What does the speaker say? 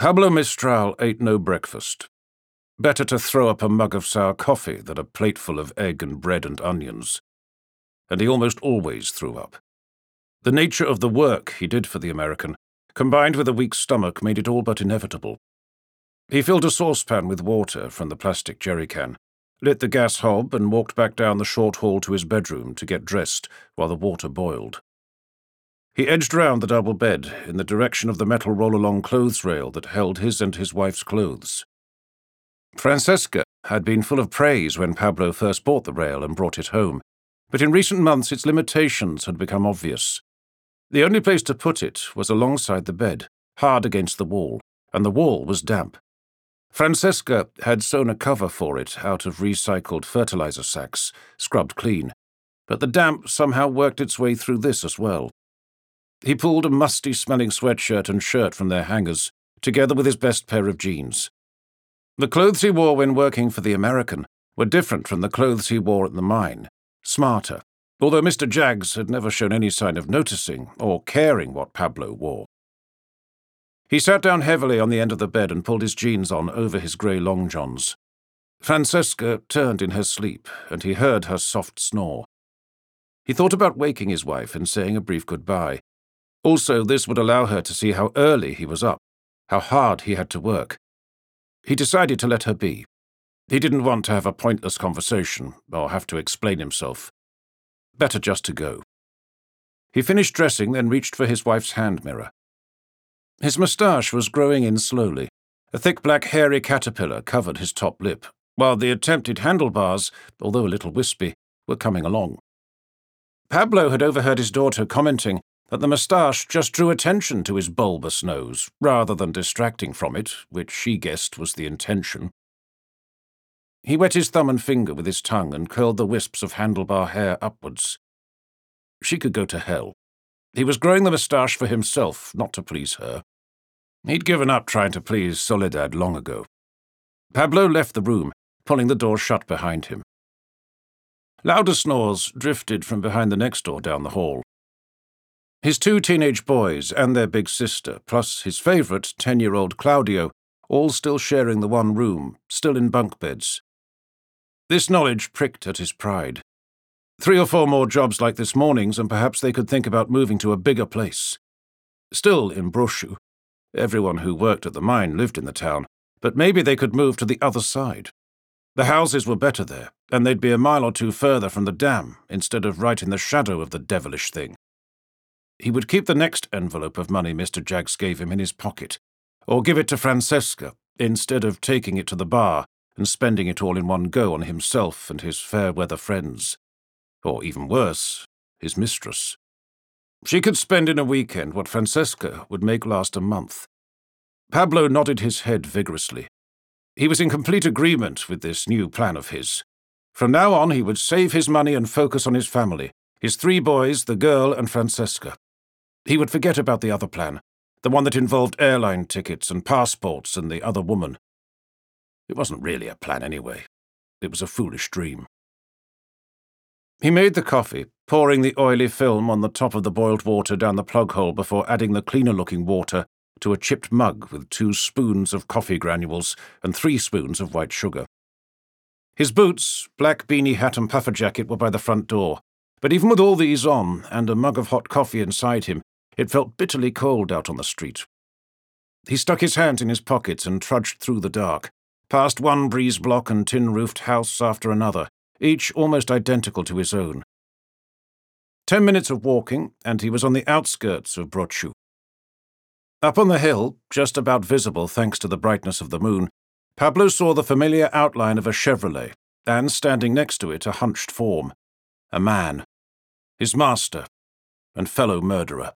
Pablo Mistral ate no breakfast. Better to throw up a mug of sour coffee than a plateful of egg and bread and onions. And he almost always threw up. The nature of the work he did for the American, combined with a weak stomach, made it all but inevitable. He filled a saucepan with water from the plastic jerry can, lit the gas hob, and walked back down the short hall to his bedroom to get dressed while the water boiled. He edged round the double bed in the direction of the metal roll-along clothes rail that held his and his wife's clothes. Francesca had been full of praise when Pablo first bought the rail and brought it home, but in recent months its limitations had become obvious. The only place to put it was alongside the bed, hard against the wall, and the wall was damp. Francesca had sewn a cover for it out of recycled fertilizer sacks, scrubbed clean, but the damp somehow worked its way through this as well. He pulled a musty smelling sweatshirt and shirt from their hangers, together with his best pair of jeans. The clothes he wore when working for the American were different from the clothes he wore at the mine, smarter, although Mr. Jaggs had never shown any sign of noticing or caring what Pablo wore. He sat down heavily on the end of the bed and pulled his jeans on over his grey long johns. Francesca turned in her sleep, and he heard her soft snore. He thought about waking his wife and saying a brief goodbye, also, this would allow her to see how early he was up, how hard he had to work. He decided to let her be. He didn't want to have a pointless conversation or have to explain himself. Better just to go. He finished dressing, then reached for his wife's hand mirror. His moustache was growing in slowly. A thick black hairy caterpillar covered his top lip, while the attempted handlebars, although a little wispy, were coming along. Pablo had overheard his daughter commenting that the moustache just drew attention to his bulbous nose, rather than distracting from it, which she guessed was the intention. He wet his thumb and finger with his tongue and curled the wisps of handlebar hair upwards. She could go to hell. He was growing the moustache for himself, not to please her. He'd given up trying to please Soledad long ago. Pablo left the room, pulling the door shut behind him. Louder snores drifted from behind the next door down the hall. His two teenage boys and their big sister, plus his favourite, 10 year old Claudio, all still sharing the one room, still in bunk beds. This knowledge pricked at his pride. Three or four more jobs like this morning's, and perhaps they could think about moving to a bigger place. Still in Broshu. Everyone who worked at the mine lived in the town, but maybe they could move to the other side. The houses were better there, and they'd be a mile or two further from the dam, instead of right in the shadow of the devilish thing. He would keep the next envelope of money Mr. Jaggs gave him in his pocket, or give it to Francesca, instead of taking it to the bar and spending it all in one go on himself and his fair weather friends. Or even worse, his mistress. She could spend in a weekend what Francesca would make last a month. Pablo nodded his head vigorously. He was in complete agreement with this new plan of his. From now on, he would save his money and focus on his family, his three boys, the girl, and Francesca. He would forget about the other plan, the one that involved airline tickets and passports and the other woman. It wasn't really a plan anyway. It was a foolish dream. He made the coffee, pouring the oily film on the top of the boiled water down the plug hole before adding the cleaner looking water to a chipped mug with two spoons of coffee granules and three spoons of white sugar. His boots, black beanie hat, and puffer jacket were by the front door, but even with all these on and a mug of hot coffee inside him, it felt bitterly cold out on the street. He stuck his hands in his pockets and trudged through the dark, past one breeze block and tin roofed house after another, each almost identical to his own. Ten minutes of walking, and he was on the outskirts of Broshu. Up on the hill, just about visible thanks to the brightness of the moon, Pablo saw the familiar outline of a Chevrolet, and standing next to it, a hunched form. A man. His master, and fellow murderer.